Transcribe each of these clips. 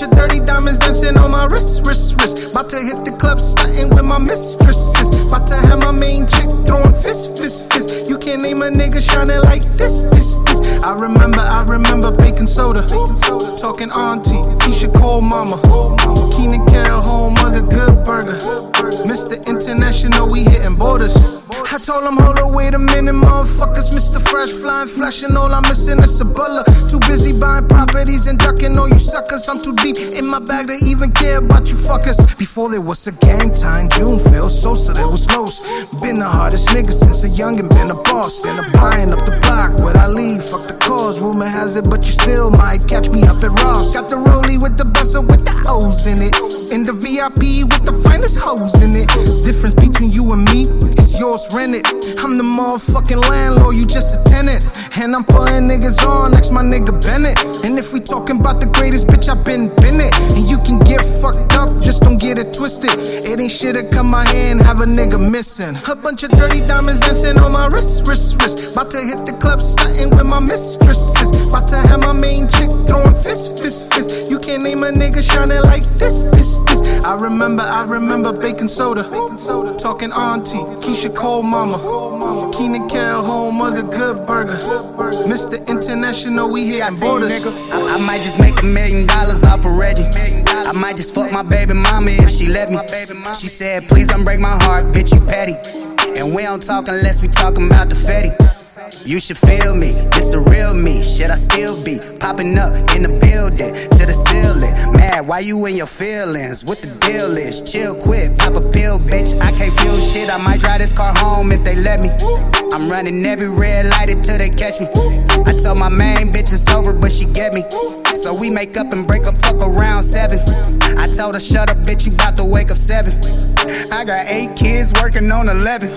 dirty diamonds dancing on my wrist, wrist, wrist. About to hit the club, starting with my mistresses. About to have my main chick throwing fist, fist, fist. You can't name a nigga shining like this, this, this. I remember, I remember baking soda. Talking auntie, Keyshia Cole mama. Kenan Kel, home of the good burger. Mr. International, we hitting borders. I told him, hold up, wait a minute, motherfuckers. Mr. Fresh flying, flashing, all I'm missing is a bullet. Too busy buying properties and ducking all you suckers. I'm too deep in my bag to even care about you fuckers. Before there was a gang time, June fell so so there was lows. Been the hardest nigga since a youngin', been a boss. Been a buying up the block, what I leave, fuck the cause. Rumor has it, but you still might catch me up at Ross. Got the rollie with the bustle with the O's in it. In the VIP with the finest hoes in it. Difference between you and me is yours rented. I'm the motherfucking landlord, you just a tenant. And I'm putting niggas on next my nigga Bennett. And if we talking about the greatest bitch, I been Bennett. And you can get fucked up, just don't get it twisted. It ain't shit to come my hand, have a nigga missing. A bunch of dirty diamonds dancing on my wrist, wrist, wrist. About to hit the club, starting with my mistresses. About to have my main chick throwing fist, fist, fist. You can't name a nigga shining like this, this, this. I remember, I remember baking soda. Talking auntie, Keyshia Cole mama. Kenan Kel, home of the good burger. Mr. International, we hitting borders. I, I might just make a million dollars off of Reggie. I might just fuck my baby mama if she let me. She said, please don't break my heart, bitch, you petty. And we don't talk unless we talking about the fetty. You should feel me, this the real me. Should I still be popping up in the building to the ceiling? Mad, why you in your feelings? What the deal is? Chill quit, pop a pill, bitch. I might drive this car home if they let me. I'm running every red light until they catch me. I told my main bitch it's over, but she get me. So we make up and break up, fuck around seven. I told her, shut up, bitch, you bout to wake up seven. I got eight kids working on 11.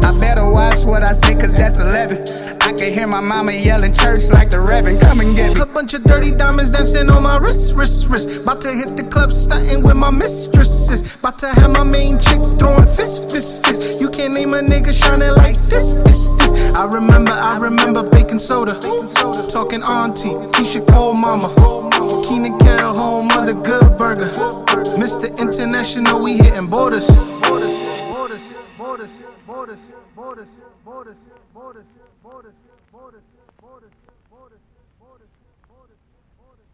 I better watch what I say, cause that's 11. I can hear my mama yelling church like the Reverend. Come and get me. A bunch of dirty diamonds dancing on my wrist, wrist, wrist. About to hit the club, starting with my mistresses. About to have my main chick throwing fist, fist, fist shining like this, this, this. I remember, I remember baking soda. Talking auntie, Keyshia Cole mama. Kenan Kel, home of the good burger. Mr. International, we hitting borders. Borders, borders, borders, borders, borders, borders, borders, borders, borders, borders, borders, borders, borders, borders.